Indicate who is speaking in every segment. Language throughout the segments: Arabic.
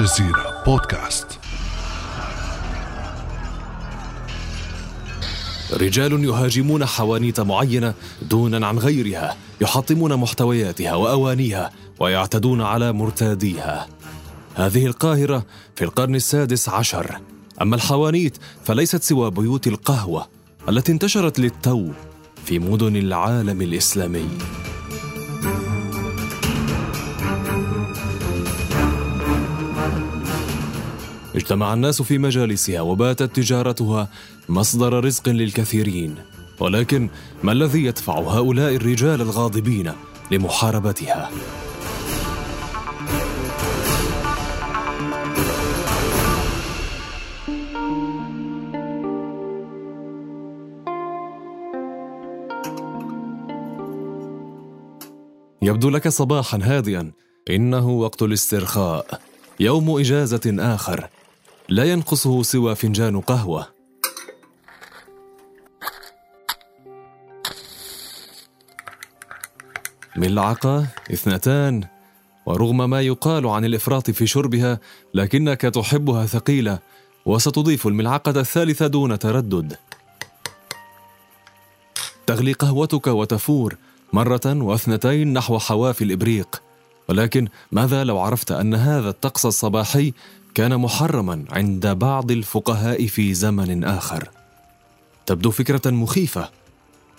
Speaker 1: الجزيرة بودكاست.
Speaker 2: رجال يهاجمون حوانيت معينة دونا عن غيرها يحطمون محتوياتها وأوانيها ويعتدون على مرتاديها. هذه القاهرة في القرن السادس عشر. أما الحوانيت فليست سوى بيوت القهوة التي انتشرت للتو في مدن العالم الإسلامي. اجتمع الناس في مجالسها وباتت تجارتها مصدر رزق للكثيرين. ولكن ما الذي يدفع هؤلاء الرجال الغاضبين لمحاربتها؟ يبدو لك صباحا هادئا. إنه وقت الاسترخاء. يوم إجازة آخر. لا ينقصه سوى فنجان قهوة. ملعقه اثنتان ورغم ما يقال عن الإفراط في شربها لكنك تحبها ثقيلة وستضيف الملعقة الثالثة دون تردد. تغلي قهوتك وتفور مرة واثنتين نحو حواف الإبريق. ولكن ماذا لو عرفت أن هذا الطقس الصباحي كان محرما عند بعض الفقهاء في زمن آخر. تبدو فكرة مخيفة.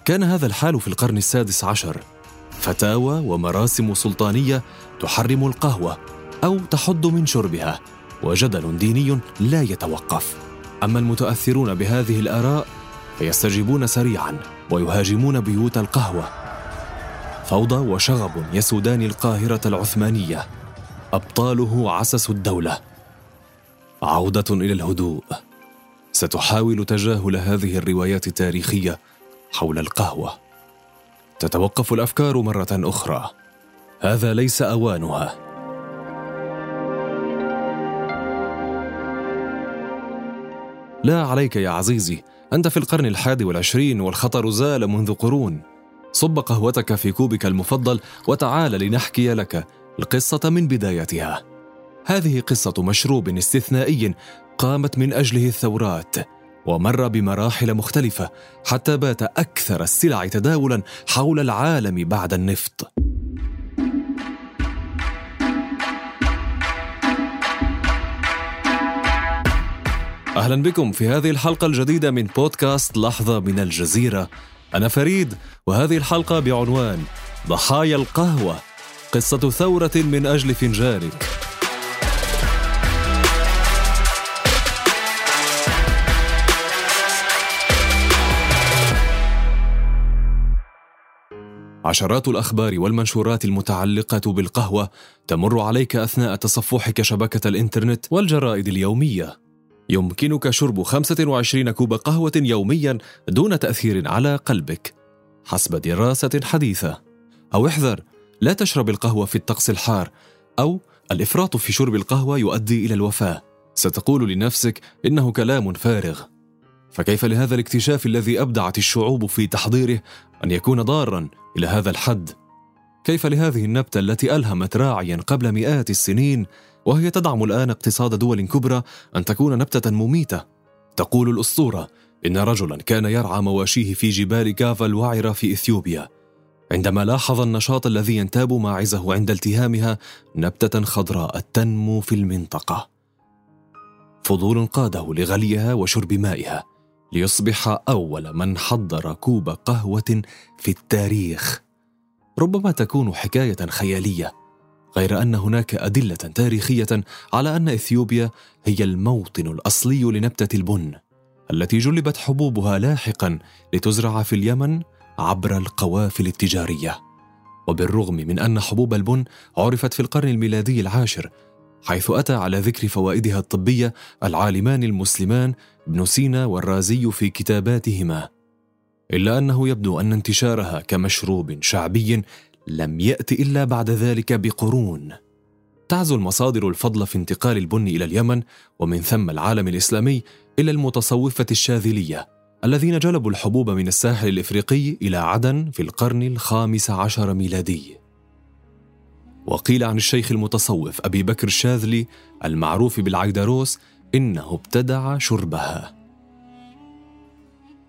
Speaker 2: كان هذا الحال في القرن السادس عشر. فتاوى ومراسم سلطانية تحرم القهوة أو تحد من شربها وجدل ديني لا يتوقف. أما المتأثرون بهذه الآراء فيستجيبون سريعا ويهاجمون بيوت القهوة. فوضى وشغب يسودان القاهرة العثمانية. أبطاله عسسوا الدولة. عودة إلى الهدوء. ستحاول تجاهل هذه الروايات التاريخية حول القهوة. تتوقف الأفكار مرة أخرى. هذا ليس أوانها. لا عليك يا عزيزي. أنت في القرن الحادي والعشرين والخطر زال منذ قرون. صب قهوتك في كوبك المفضل وتعال لنحكي لك القصة من بدايتها. هذه قصة مشروب استثنائي قامت من أجله الثورات ومر بمراحل مختلفة حتى بات أكثر السلع تداولا حول العالم بعد النفط. أهلا بكم في هذه الحلقة الجديدة من بودكاست لحظة من الجزيرة. أنا فريد وهذه الحلقة بعنوان ضحايا القهوة قصة ثورة من أجل فنجانك. عشرات الأخبار والمنشورات المتعلقة بالقهوة تمر عليك أثناء تصفحك شبكة الإنترنت والجرائد اليومية. يمكنك شرب 25 كوب قهوة يوميا دون تأثير على قلبك حسب دراسة حديثة. أو احذر لا تشرب القهوة في الطقس الحار أو الإفراط في شرب القهوة يؤدي إلى الوفاة. ستقول لنفسك إنه كلام فارغ. فكيف لهذا الاكتشاف الذي أبدعت الشعوب في تحضيره أن يكون ضارا إلى هذا الحد. كيف لهذه النبتة التي ألهمت راعيا قبل مئات السنين وهي تدعم الآن اقتصاد دول كبرى أن تكون نبتة مميتة؟ تقول الأسطورة إن رجلا كان يرعى مواشيه في جبال كافا الوعره في إثيوبيا. عندما لاحظ النشاط الذي ينتاب ماعزه عند التهامها نبتة خضراء تنمو في المنطقة. فضول قاده لغليها وشرب مائها. ليصبح أول من حضر كوب قهوة في التاريخ. ربما تكون حكاية خيالية غير أن هناك أدلة تاريخية على أن إثيوبيا هي الموطن الأصلي لنبتة البن التي جلبت حبوبها لاحقا لتزرع في اليمن عبر القوافل التجارية. وبالرغم من أن حبوب البن عرفت في القرن الميلادي العاشر حيث أتى على ذكر فوائدها الطبية العالمان المسلمان ابن سينا والرازي في كتاباتهما. إلا أنه يبدو أن انتشارها كمشروب شعبي لم يأت إلا بعد ذلك بقرون. تعزو المصادر الفضل في انتقال البن إلى اليمن ومن ثم العالم الإسلامي إلى المتصوفة الشاذلية الذين جلبوا الحبوب من الساحل الإفريقي إلى عدن في القرن الخامس عشر ميلادي. وقيل عن الشيخ المتصوف أبي بكر الشاذلي المعروف بالعيدروس إنه ابتدع شربها.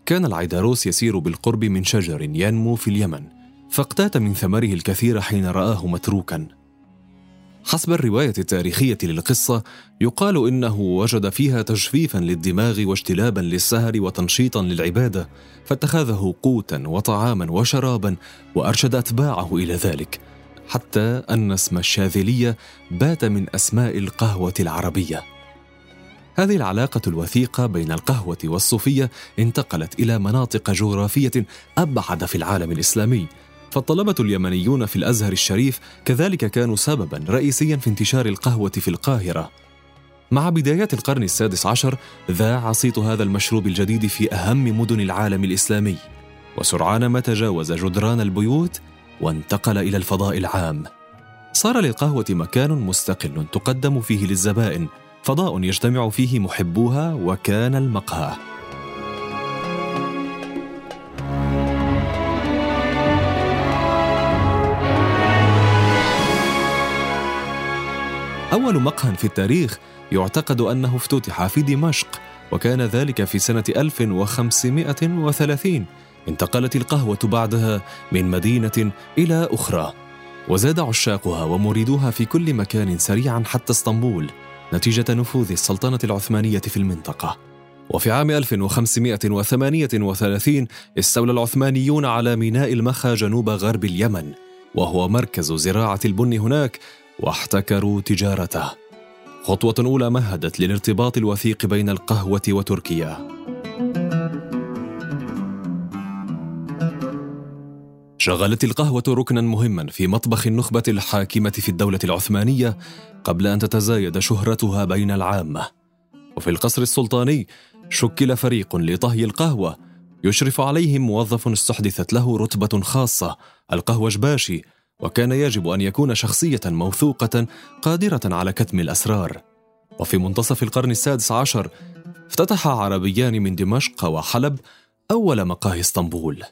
Speaker 2: كان العيدروس يسير بالقرب من شجر ينمو في اليمن فاقتات من ثمره الكثير حين رآه متروكا. حسب الرواية التاريخية للقصة يقال إنه وجد فيها تجفيفا للدماغ واجتلابا للسهر وتنشيطا للعبادة فاتخذه قوتا وطعاما وشرابا وأرشد أتباعه إلى ذلك. حتى أن اسم الشاذلية بات من أسماء القهوة العربية. هذه العلاقة الوثيقة بين القهوة والصوفية انتقلت إلى مناطق جغرافية أبعد في العالم الإسلامي. فالطلبة اليمنيون في الأزهر الشريف كذلك كانوا سببا رئيسيا في انتشار القهوة في القاهرة. مع بدايات القرن السادس عشر ذاع صيت هذا المشروب الجديد في أهم مدن العالم الإسلامي. وسرعان ما تجاوز جدران البيوت وانتقل إلى الفضاء العام. صار للقهوة مكان مستقل تقدم فيه للزبائن فضاء يجتمع فيه محبوها وكان المقهى. أول مقهى في التاريخ يعتقد أنه افتتح في دمشق وكان ذلك في سنة 1530 انتقلت القهوة بعدها من مدينة إلى أخرى وزاد عشاقها ومريدوها في كل مكان سريعا حتى اسطنبول نتيجة نفوذ السلطنة العثمانية في المنطقة. وفي عام 1538 استولى العثمانيون على ميناء المخا جنوب غرب اليمن وهو مركز زراعة البن هناك واحتكروا تجارته. خطوة أولى مهدت للارتباط الوثيق بين القهوة وتركيا. شغلت القهوة ركنا مهما في مطبخ النخبة الحاكمة في الدولة العثمانية قبل أن تتزايد شهرتها بين العامة. وفي القصر السلطاني شكل فريق لطهي القهوة يشرف عليه موظف استحدثت له رتبة خاصة القهوج باشي وكان يجب أن يكون شخصية موثوقة قادرة على كتم الأسرار. وفي منتصف القرن السادس عشر افتتح عربيان من دمشق وحلب أول مقاهي إسطنبول.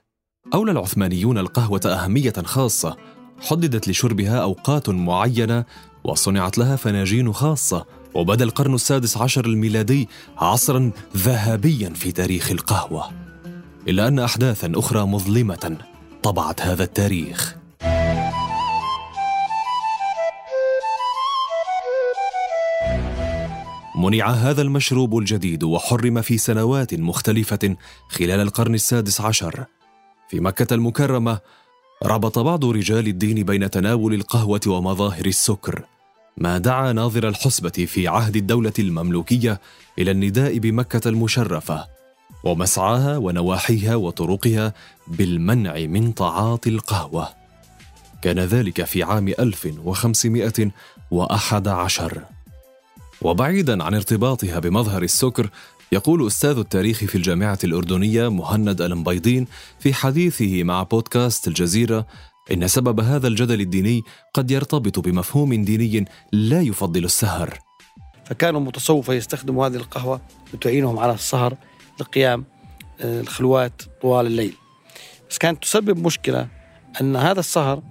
Speaker 2: أولى العثمانيون القهوة أهمية خاصة. حددت لشربها أوقات معينة وصنعت لها فناجين خاصة. وبدأ القرن السادس عشر الميلادي عصرا ذهبيا في تاريخ القهوة. إلا أن أحداثا أخرى مظلمة طبعت هذا التاريخ. منع هذا المشروب الجديد وحرم في سنوات مختلفة خلال القرن السادس عشر. في مكة المكرمة ربط بعض رجال الدين بين تناول القهوة ومظاهر السكر ما دعا ناظر الحسبة في عهد الدولة المملوكية إلى النداء بمكة المشرفة ومسعاها ونواحيها وطرقها بالمنع من تعاطي القهوة. كان ذلك في عام 1511 وبعيدا عن ارتباطها بمظهر السكر يقول أستاذ التاريخ في الجامعة الأردنية مهند المبيضين في حديثه مع بودكاست الجزيرة إن سبب هذا الجدل الديني قد يرتبط بمفهوم ديني لا يفضل السهر.
Speaker 3: فكانوا متصوفة يستخدموا هذه القهوة لتعينهم على السهر لقيام آه، الخلوات طوال الليل. بس كانت تسبب مشكلة أن هذا السهر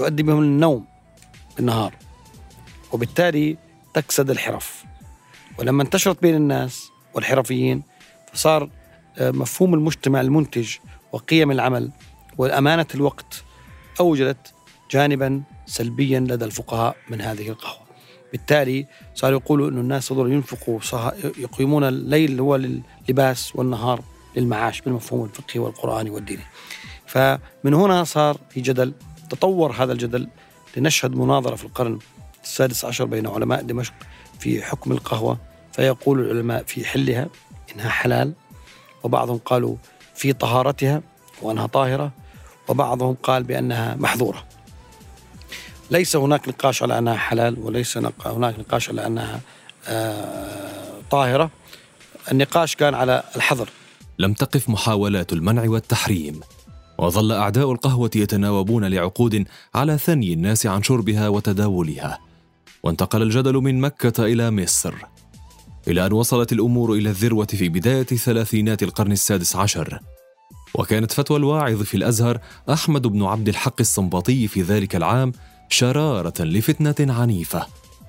Speaker 3: يؤدي بهم النوم بالنهار وبالتالي تكسد الحرف. ولما انتشرت بين الناس والحرفيين فصار آه، مفهوم المجتمع المنتج وقيم العمل والأمانة الوقت أوجدت جانبا سلبيا لدى الفقهاء من هذه القهوة. بالتالي صاروا يقولوا أن الناس صاروا ينفقوا يقيمون الليل هو للباس والنهار للمعاش بالمفهوم الفقهي والقرآني والديني. فمن هنا صار في جدل تطور هذا الجدل لنشهد مناظرة في القرن السادس عشر بين علماء دمشق في حكم القهوة فيقول العلماء في حلها إنها حلال وبعضهم قالوا في طهارتها وأنها طاهرة وبعضهم قال بأنها محظورة. ليس هناك نقاش على أنها حلال وليس هناك نقاش على أنها آه، طاهرة. النقاش كان على الحظر.
Speaker 2: لم تقف محاولات المنع والتحريم وظل أعداء القهوة يتناوبون لعقود على ثني الناس عن شربها وتداولها. وانتقل الجدل من مكة إلى مصر. إلى أن وصلت الأمور إلى الذروة في بداية ثلاثينات القرن السادس عشر. وكانت فتوى الواعظ في الأزهر أحمد بن عبد الحق الصنباطي في ذلك العام شرارة لفتنة عنيفة.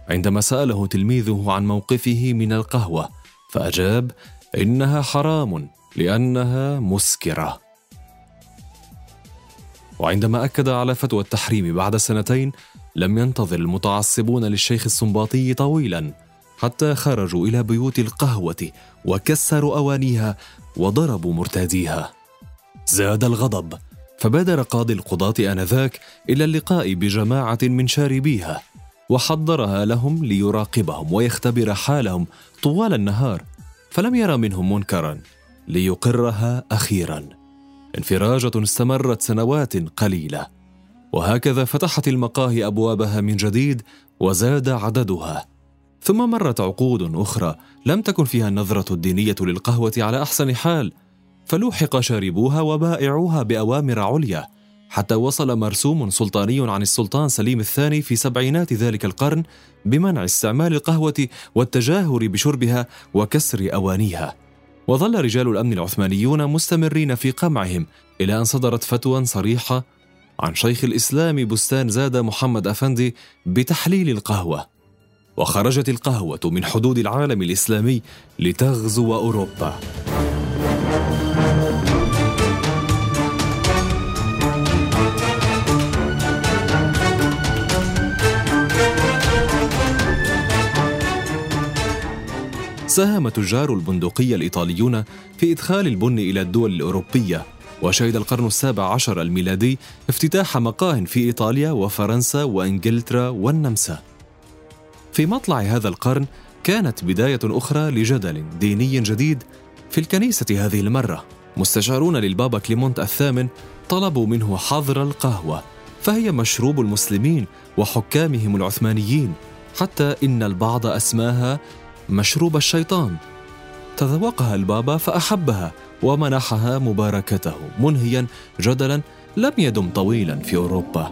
Speaker 2: عندما سأله تلميذه عن موقفه من القهوة فأجاب إنها حرام لأنها مسكرة. وعندما أكد على فتوى التحريم بعد سنتين لم ينتظر المتعصبون للشيخ السنباطي طويلا. حتى خرجوا إلى بيوت القهوة وكسروا أوانيها وضربوا مرتاديها. زاد الغضب فبادر قاضي القضاة آنذاك إلى اللقاء بجماعة من شاربيها وحضرها لهم ليراقبهم ويختبر حالهم طوال النهار فلم يرى منهم منكرا ليقرها أخيرا. انفراجة استمرت سنوات قليلة وهكذا فتحت المقاهي أبوابها من جديد وزاد عددها. ثم مرت عقود أخرى لم تكن فيها النظرة الدينية للقهوة على أحسن حال فلوحق شاربوها وبائعوها بأوامر عليا حتى وصل مرسوم سلطاني عن السلطان سليم الثاني في سبعينات ذلك القرن بمنع استعمال القهوة والتجاهر بشربها وكسر أوانيها. وظل رجال الأمن العثمانيون مستمرين في قمعهم إلى أن صدرت فتوى صريحة عن شيخ الإسلام بستان زاد محمد أفندي بتحليل القهوة. وخرجت القهوة من حدود العالم الإسلامي لتغزو أوروبا. ساهم تجار البندقية الإيطاليون في إدخال البن إلى الدول الأوروبية وشهد القرن السابع عشر الميلادي افتتاح مقاه في إيطاليا وفرنسا وإنجلترا والنمسا. في مطلع هذا القرن كانت بداية أخرى لجدل ديني جديد في الكنيسة هذه المرة. مستشارون للبابا كليمونت الثامن طلبوا منه حظر القهوة فهي مشروب المسلمين وحكامهم العثمانيين حتى إن البعض أسماها مشروب الشيطان. تذوقها البابا فأحبها ومنحها مباركته منهيا جدلا لم يدم طويلا في أوروبا.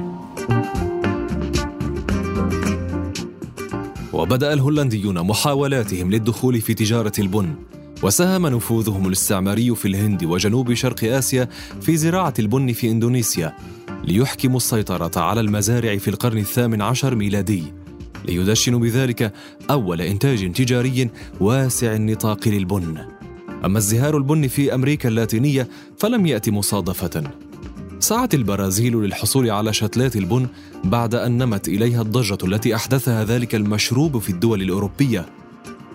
Speaker 2: وبدأ الهولنديون محاولاتهم للدخول في تجارة البن وساهم نفوذهم الاستعماري في الهند وجنوب شرق آسيا في زراعة البن في إندونيسيا ليحكموا السيطرة على المزارع في القرن الثامن عشر ميلادي ليدشنوا بذلك أول إنتاج تجاري واسع النطاق للبن. أما ازدهار البن في أمريكا اللاتينية فلم يأتي مصادفة. سعت البرازيل للحصول على شتلات البن بعد أن نمت إليها الضجة التي أحدثها ذلك المشروب في الدول الأوروبية.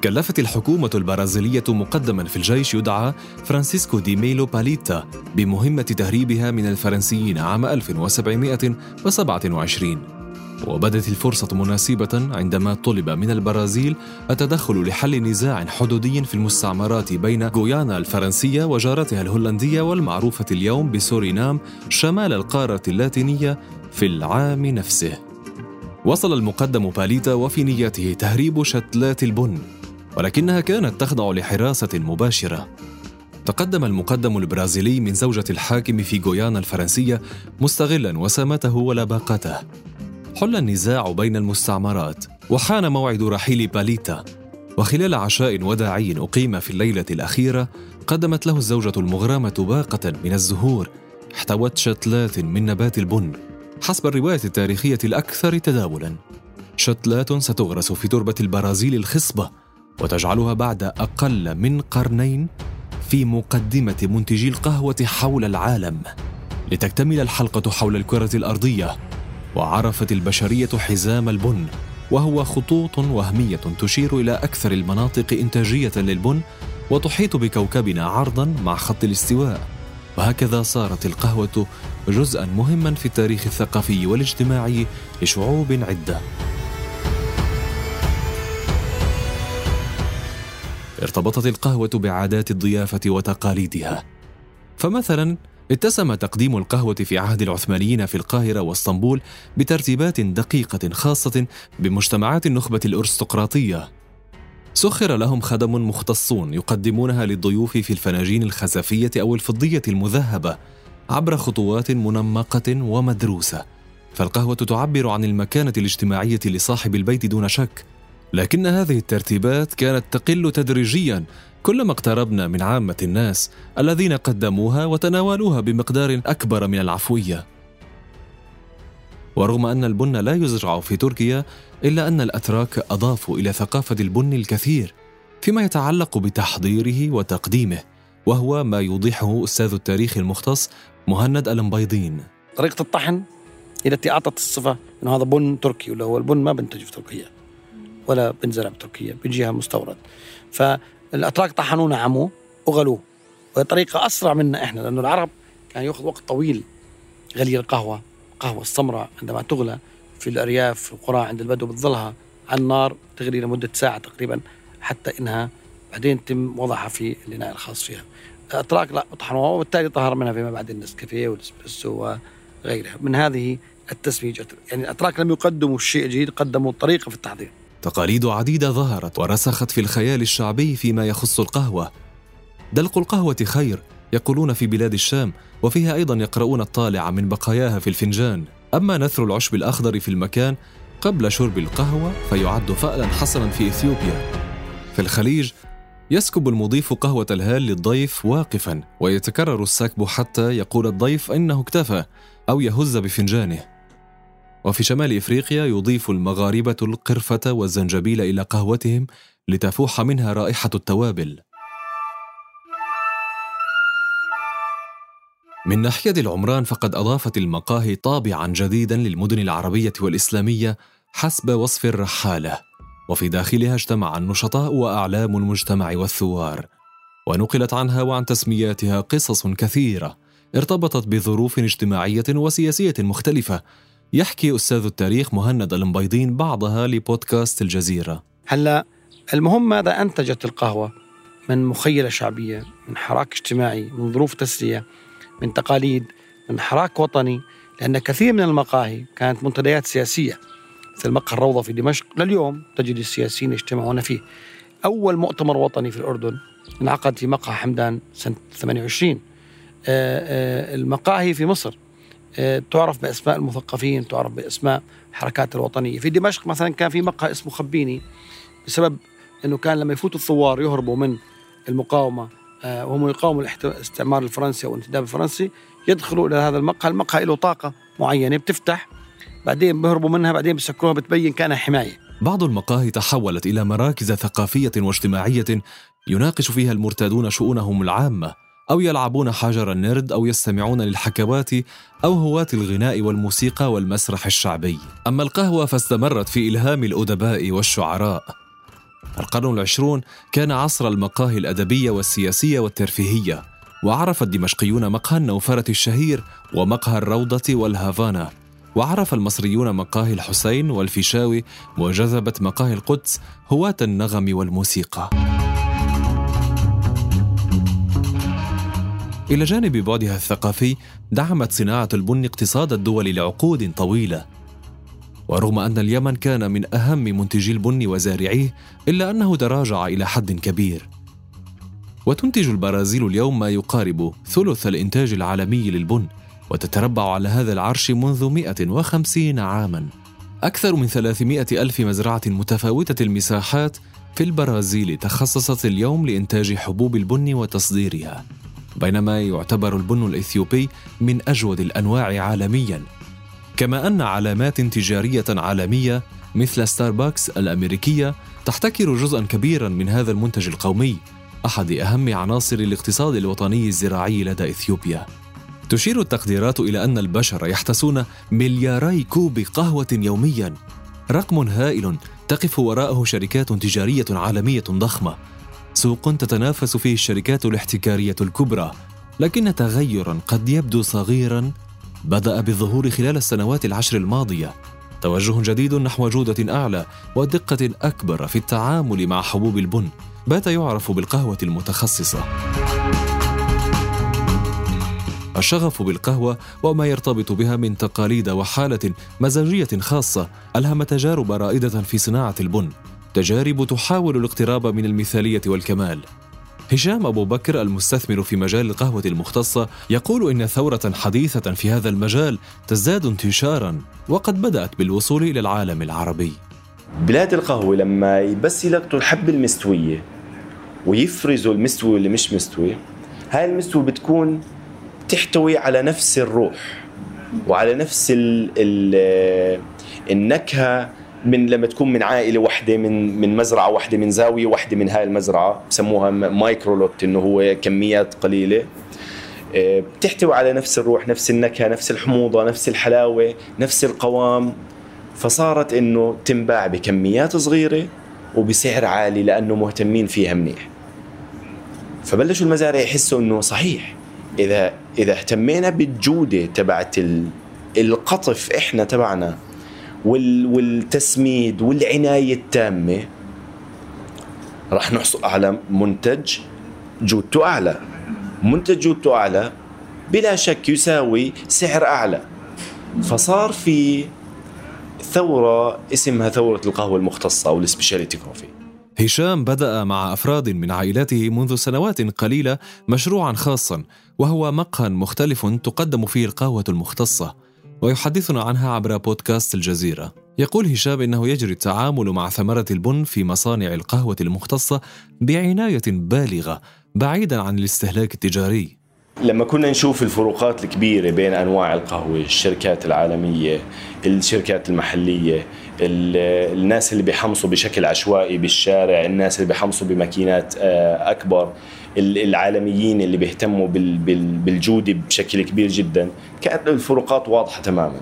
Speaker 2: كلفت الحكومة البرازيلية مقدما في الجيش يدعى فرانسيسكو دي ميلو باليتا بمهمة تهريبها من الفرنسيين عام 1727 وبدت الفرصة مناسبة عندما طلب من البرازيل التدخل لحل نزاع حدودي في المستعمرات بين غويانا الفرنسية وجارتها الهولندية والمعروفة اليوم بسورينام شمال القارة اللاتينية في العام نفسه. وصل المقدم باليتا وفي نيته تهريب شتلات البن ولكنها كانت تخضع لحراسة مباشرة. تقدم المقدم البرازيلي من زوجة الحاكم في غويانا الفرنسية مستغلا وسامته ولباقته حل النزاع بين المستعمرات وحان موعد رحيل باليتا. وخلال عشاء وداعي أقيم في الليلة الأخيرة قدمت له الزوجة المغرمة باقة من الزهور احتوت شتلات من نبات البن. حسب الرواية التاريخية الأكثر تداولا. شتلات ستغرس في تربة البرازيل الخصبة وتجعلها بعد أقل من قرنين في مقدمة منتجي القهوة حول العالم. لتكتمل الحلقة حول الكرة الأرضية. وعرفت البشرية حزام البن وهو خطوط وهمية تشير إلى أكثر المناطق إنتاجية للبن وتحيط بكوكبنا عرضا مع خط الاستواء. وهكذا صارت القهوة جزءا مهما في التاريخ الثقافي والاجتماعي لشعوب عدة. ارتبطت القهوة بعادات الضيافة وتقاليدها. فمثلا اتسم تقديم القهوة في عهد العثمانيين في القاهرة واسطنبول بترتيبات دقيقة خاصة بمجتمعات النخبة الأرستقراطية. سخر لهم خدم مختصون يقدمونها للضيوف في الفناجين الخزفية أو الفضية المذهبة عبر خطوات منمقة ومدروسة. فالقهوة تعبر عن المكانة الاجتماعية لصاحب البيت دون شك لكن هذه الترتيبات كانت تقل تدريجيا كلما اقتربنا من عامة الناس الذين قدموها وتناولوها بمقدار أكبر من العفوية. ورغم أن البن لا يزرع في تركيا إلا أن الأتراك أضافوا إلى ثقافة البن الكثير فيما يتعلق بتحضيره وتقديمه وهو ما يوضحه أستاذ التاريخ المختص مهند الأنبيضين
Speaker 3: طريقة الطحن هي التي أعطت الصفة أنه هذا بن تركي ولا هو البن ما بنتج في تركيا ولا بنزرع بتركيا بيجيها مستورد. فالأتراك طحنوه نعموه وغلوه. وهي طريقة أسرع منا إحنا لأنه العرب كان يأخذ وقت طويل غلي القهوة القهوة السمراء عندما تغلى في الأرياف في القرى عند البدو بتظلها على النار تغلي لمدة ساعة تقريبا حتى إنها بعدين تم وضعها في الإناء الخاص فيها. الأتراك لا طحنوها وبالتالي ظهر منها فيما بعد النسكافيه والإسبريسو وغيرها. من هذه التسمية يعني الأتراك لم يقدموا الشيء الجديد قدموا طريقة في التحضير.
Speaker 2: تقاليد عديدة ظهرت ورسخت في الخيال الشعبي فيما يخص القهوة. دلق القهوة خير يقولون في بلاد الشام وفيها أيضا يقرؤون الطالع من بقاياها في الفنجان. أما نثر العشب الأخضر في المكان قبل شرب القهوة فيعد فألا حسنا في إثيوبيا. في الخليج يسكب المضيف قهوة الهال للضيف واقفا ويتكرر السكب حتى يقول الضيف إنه اكتفى أو يهز بفنجانه. وفي شمال إفريقيا يضيف المغاربة القرفة والزنجبيل إلى قهوتهم لتفوح منها رائحة التوابل. من ناحية العمران فقد أضافت المقاهي طابعا جديدا للمدن العربية والإسلامية حسب وصف الرحالة. وفي داخلها اجتمع النشطاء وأعلام المجتمع والثوار. ونقلت عنها وعن تسمياتها قصص كثيرة ارتبطت بظروف اجتماعية وسياسية مختلفة يحكي أستاذ التاريخ مهند المبيضين بعضها لبودكاست الجزيرة.
Speaker 3: هلا المهم ماذا أنتجت القهوة؟ من مخيلة شعبية من حراك اجتماعي من ظروف تسلية من تقاليد من حراك وطني لأن كثير من المقاهي كانت منتديات سياسية مثل مقهى الروضة في دمشق. لليوم تجد السياسيين يجتمعون فيه. أول مؤتمر وطني في الأردن انعقد في مقهى حمدان سنة 28 آه، آه، المقاهي في مصر. تعرف بأسماء المثقفين تعرف بأسماء الحركات الوطنية. في دمشق مثلا كان في مقهى اسمه خبيني بسبب أنه كان لما يفوتوا الثوار يهربوا من المقاومة وهم يقاوموا الاستعمار الفرنسي أو الانتداب الفرنسي يدخلوا إلى هذا المقهى، المقهى له طاقة معينة بتفتح بعدين بيهربوا منها بعدين بسكروها بتبين كأنها حماية.
Speaker 2: بعض المقاهي تحولت إلى مراكز ثقافية واجتماعية يناقش فيها المرتادون شؤونهم العامة. أو يلعبون حجر النرد أو يستمعون للحكوات أو هواة الغناء والموسيقى والمسرح الشعبي. أما القهوة فاستمرت في إلهام الأدباء والشعراء. القرن العشرون كان عصر المقاهي الأدبية والسياسية والترفيهية وعرف الدمشقيون مقهى النوفرة الشهير ومقهى الروضة والهافانا وعرف المصريون مقاهي الحسين والفيشاوي وجذبت مقاهي القدس هواة النغم والموسيقى. إلى جانب بعدها الثقافي، دعمت صناعة البن اقتصاد الدول لعقود طويلة. ورغم أن اليمن كان من أهم منتجي البن وزارعيه، إلا أنه تراجع إلى حد كبير. وتنتج البرازيل اليوم ما يقارب ثلث الإنتاج العالمي للبن، وتتربع على هذا العرش منذ 150 عاما أكثر من 300 ألف مزرعة متفاوتة المساحات في البرازيل تخصصت اليوم لإنتاج حبوب البن وتصديرها بينما يعتبر البن الإثيوبي من أجود الأنواع عالميا. كما أن علامات تجارية عالمية مثل ستاربكس الأمريكية تحتكر جزءا كبيرا من هذا المنتج القومي أحد أهم عناصر الاقتصاد الوطني الزراعي لدى إثيوبيا. تشير التقديرات إلى أن البشر يحتسون ملياري كوب قهوة يوميا. رقم هائل تقف وراءه شركات تجارية عالمية ضخمة. سوق تتنافس فيه الشركات الاحتكارية الكبرى لكن تغيرا قد يبدو صغيرا بدأ بالظهور خلال السنوات العشر الماضية. توجه جديد نحو جودة أعلى ودقة أكبر في التعامل مع حبوب البن بات يعرف بالقهوة المتخصصة. الشغف بالقهوة وما يرتبط بها من تقاليد وحالة مزاجية خاصة ألهم تجارب رائدة في صناعة البن. تجارب تحاول الاقتراب من المثالية والكمال. هشام أبو بكر المستثمر في مجال القهوة المختصة يقول إن ثورة حديثة في هذا المجال تزداد انتشارا وقد بدأت بالوصول إلى العالم العربي.
Speaker 4: بلاد القهوة لما بس يلقطوا الحبة المستوية ويفرزوا المستوي واللي مش مستوي هاي المستوي بتكون تحتوي على نفس الروح وعلى نفس ال ال النكهة من لما تكون من عائلة واحدة من من مزرعة واحدة من زاوية واحدة من هاي المزرعة بسموها مايكرو لوت إنه هو كميات قليلة. آه، بتحتوي على نفس الروح نفس النكهة نفس الحموضة نفس الحلاوة نفس القوام. فصارت إنه تنباع بكميات صغيرة وبسعر عالي لأنه مهتمين فيها منيح. فبلشوا المزارع يحسوا إنه صحيح. اذا إذا اهتمينا بالجودة تبعت القطف إحنا تبعنا والتسميد والعناية التامة راح نحصل على منتج جودته أعلى. منتج جودته أعلى بلا شك يساوي سعر أعلى. فصار في ثورة اسمها ثورة القهوة المختصة أو ال specialty coffee.
Speaker 2: هشام بدأ مع أفراد من عائلته منذ سنوات قليلة مشروعا خاصا وهو مقهى مختلف تقدم فيه القهوة المختصة. ويحدثنا عنها عبر بودكاست الجزيرة. يقول هشام إنه يجري التعامل مع ثمرة البن في مصانع القهوة المختصة بعناية بالغة بعيدا عن الاستهلاك التجاري.
Speaker 4: لما كنا نشوف الفروقات الكبيرة بين أنواع القهوة الشركات العالمية الشركات المحلية الناس اللي بيحمصوا بشكل عشوائي بالشارع الناس اللي بيحمصوا بماكينات آه، أكبر العالميين اللي بيهتموا بالجودة بشكل كبير جدا. كانت الفروقات واضحة تماما.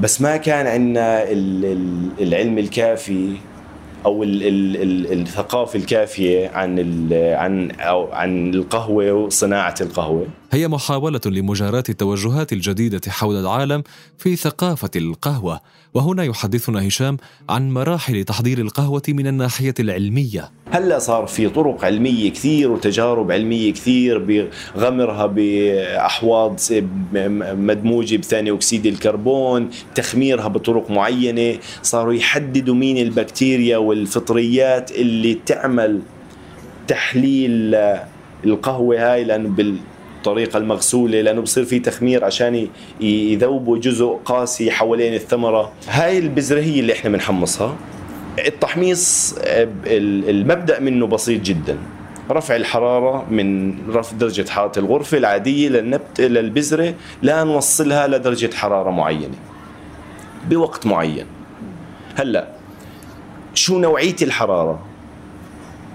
Speaker 4: بس ما كان عندنا العلم الكافي أو الثقافة الكافية عن عن عن القهوة وصناعة القهوة.
Speaker 2: هي محاولة لمجاراة التوجهات الجديدة حول العالم في ثقافة القهوة وهنا يحدثنا هشام عن مراحل تحضير القهوة من الناحية العلمية.
Speaker 4: هلا صار في طرق علمية كثير وتجارب علمية كثير بغمرها بأحواض مدموجة بثاني أكسيد الكربون تخميرها بطرق معينة صاروا يحددوا مين البكتيريا والفطريات اللي تعمل تحليل القهوة هاي لأنه بالطريقة المغسوله لأنه بصير في تخمير عشان يذوبوا جزء قاسي حوالين الثمرة. هاي هي اللي إحنا بنحمصها. التحميص المبدأ منه بسيط جدا. رفع الحرارة من رفع درجة حرارة الغرفة العادية للنبت للبذرة لا نوصلها لدرجة حرارة معينة. بوقت معين. هلأ شو نوعية الحرارة؟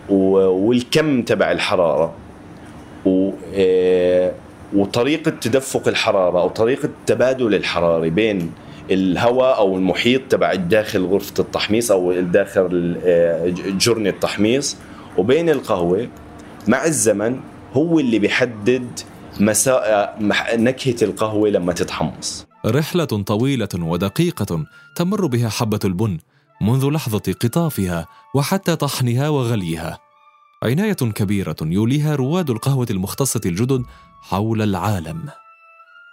Speaker 4: والكم تبع الحرارة؟ آه، وطريقة تدفق الحرارة أو طريقة تبادل الحرارة بين الهواء أو المحيط تبع داخل غرفة التحميص أو داخل آه، جرن التحميص وبين القهوة مع الزمن هو اللي بيحدد مساء نكهة القهوة لما تتحمص.
Speaker 2: رحلة طويلة ودقيقة تمر بها حبة البن منذ لحظة قطافها وحتى طحنها وغليها. عناية كبيرة يوليها رواد القهوة المختصة الجدد حول العالم.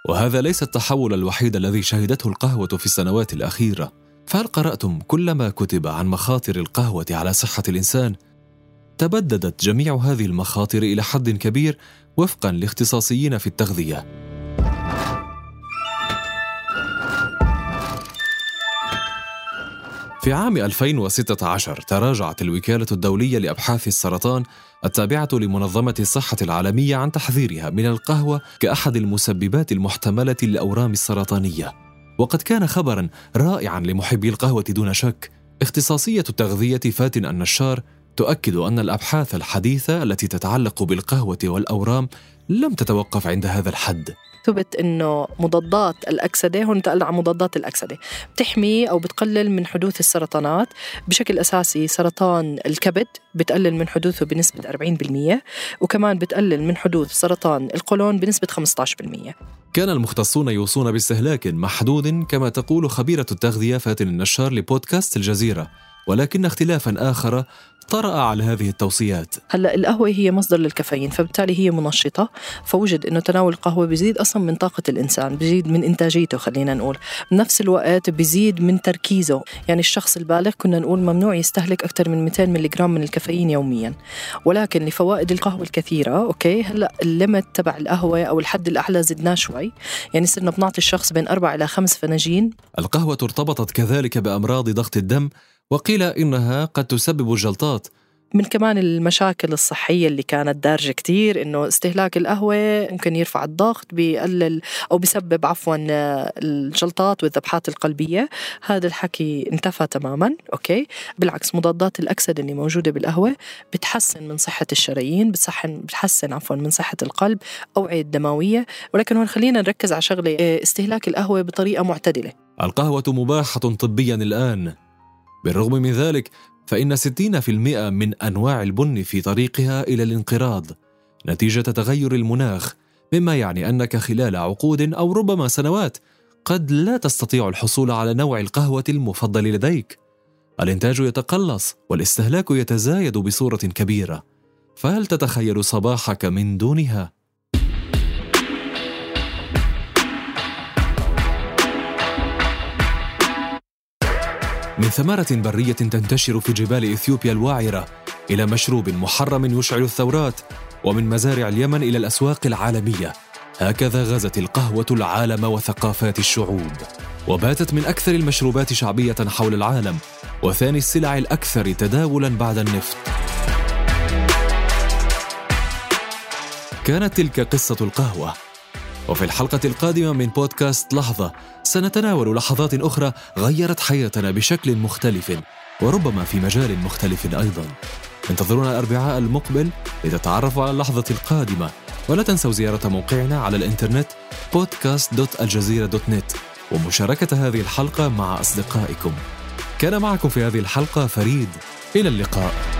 Speaker 2: وهذا ليس التحول الوحيد الذي شهدته القهوة في السنوات الأخيرة. فهل قرأتم كل ما كتب عن مخاطر القهوة على صحة الإنسان؟ تبددت جميع هذه المخاطر إلى حد كبير وفقا لاختصاصيين في التغذية. في عام 2016 تراجعت الوكالة الدولية لأبحاث السرطان التابعة لمنظمة الصحة العالمية عن تحذيرها من القهوة كأحد المسببات المحتملة للأورام السرطانية. وقد كان خبرا رائعا لمحبي القهوة دون شك. اختصاصية التغذية فاتن النشار تؤكد أن الأبحاث الحديثة التي تتعلق بالقهوة والأورام لم تتوقف عند هذا الحد.
Speaker 5: ثبت إنه مضادات الأكسدة هون نتقل عن مضادات الأكسدة. بتحمي أو بتقلل من حدوث السرطانات. بشكل أساسي سرطان الكبد بتقلل من حدوثه بنسبة 40% وكمان بتقلل من حدوث سرطان القولون بنسبة 15%
Speaker 2: كان المختصون يوصون باستهلاك محدود كما تقول خبيرة التغذية فاتن النشار لبودكاست الجزيرة. ولكن اختلافا آخر طرأ على هذه التوصيات.
Speaker 5: هلا القهوة هي مصدر للكافيين فبالتالي هي منشطة. فوجد إنه تناول القهوة بيزيد أصلا من طاقة الإنسان بيزيد من إنتاجيته خلينا نقول. بنفس الوقت بيزيد من تركيزه. يعني الشخص البالغ كنا نقول ممنوع يستهلك أكثر من 200 ملغ من الكافيين يوميا. ولكن لفوائد القهوة الكثيرة okay هلا ال limit تبع القهوة أو الحد الأعلى زدناه شوي. يعني صرنا بنعطي الشخص بين أربع إلى خمس فناجين.
Speaker 2: القهوة ارتبطت كذلك بأمراض ضغط الدم وقيل إنها قد تسبب الجلطات.
Speaker 5: من كمان المشاكل الصحية اللي كانت دارجة كتير إنه استهلاك القهوة ممكن يرفع الضغط بيقلل أو بيسبب عفوا الجلطات والذبحات القلبية. هذا الحكي انتفى تماما أوكي؟ بالعكس مضادات الأكسدة اللي موجودة بالقهوة بتحسن من صحة الشرايين بتحسن بتحسن عفوا من صحة القلب أوعية الدموية ولكن هون خلينا نركز على شغلة استهلاك القهوة بطريقة معتدلة.
Speaker 2: القهوة مباحة طبيا الآن. بالرغم من ذلك فإن 60% من أنواع البن في طريقها إلى الانقراض. نتيجة تغير المناخ مما يعني أنك خلال عقود أو ربما سنوات قد لا تستطيع الحصول على نوع القهوة المفضل لديك. الإنتاج يتقلص والاستهلاك يتزايد بصورة كبيرة. فهل تتخيل صباحك من دونها؟ من ثمرة برية تنتشر في جبال إثيوبيا الواعرة إلى مشروب محرم يشعل الثورات ومن مزارع اليمن إلى الأسواق العالمية. هكذا غزت القهوة العالم وثقافات الشعوب. وباتت من أكثر المشروبات شعبية حول العالم وثاني السلع الأكثر تداولا بعد النفط. كانت تلك قصة القهوة. وفي الحلقة القادمة من بودكاست لحظة سنتناول لحظات أخرى غيرت حياتنا بشكل مختلف وربما في مجال مختلف أيضا. انتظرونا الأربعاء المقبل لتتعرفوا على اللحظة القادمة. ولا تنسوا زيارة موقعنا على الإنترنت podcast.aljazeera.net ومشاركة هذه الحلقة مع أصدقائكم. كان معكم في هذه الحلقة فريد. إلى اللقاء.